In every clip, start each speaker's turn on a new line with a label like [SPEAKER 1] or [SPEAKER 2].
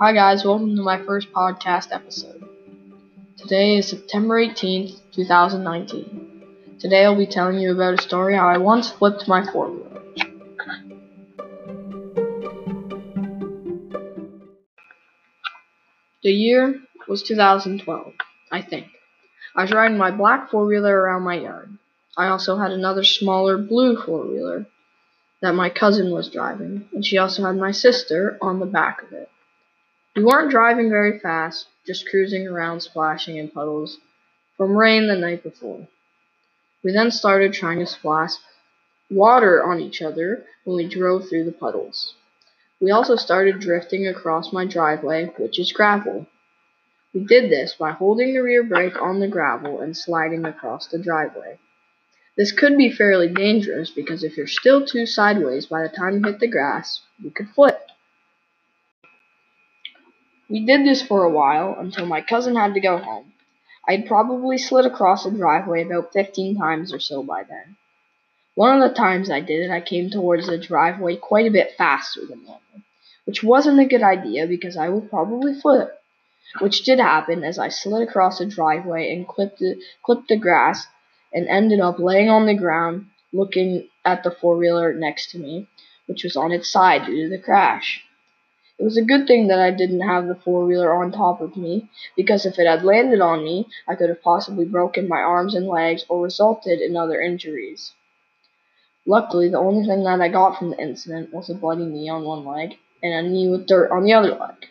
[SPEAKER 1] Hi, guys, welcome to my first podcast episode. Today is September 18th, 2019. Today I'll be telling you about a story how I once flipped my four wheeler. The year was 2012, I think. I was riding my black four wheeler around my yard. I also had another smaller blue four wheeler that my cousin was driving, and she also had my sister on the back of it. We weren't driving very fast, just cruising around splashing in puddles from rain the night before. We then started trying to splash water on each other when we drove through the puddles. We also started drifting across my driveway, which is gravel. We did this by holding the rear brake on the gravel and sliding across the driveway. This could be fairly dangerous because if you're still too sideways by the time you hit the grass, you could flip. We did this for a while until my cousin had to go home. I'd probably slid across the driveway about 15 times or so by then. One of the times I did it, I came towards the driveway quite a bit faster than normal, which wasn't a good idea because I would probably flip, which did happen as I slid across the driveway and clipped the, clipped the grass and ended up laying on the ground looking at the four wheeler next to me, which was on its side due to the crash. It was a good thing that I didn't have the four-wheeler on top of me, because if it had landed on me, I could have possibly broken my arms and legs or resulted in other injuries. Luckily, the only thing that I got from the incident was a bloody knee on one leg and a knee with dirt on the other leg.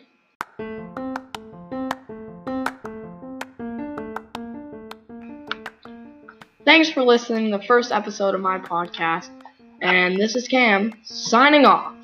[SPEAKER 1] Thanks for listening to the first episode of my podcast, and this is Cam, signing off.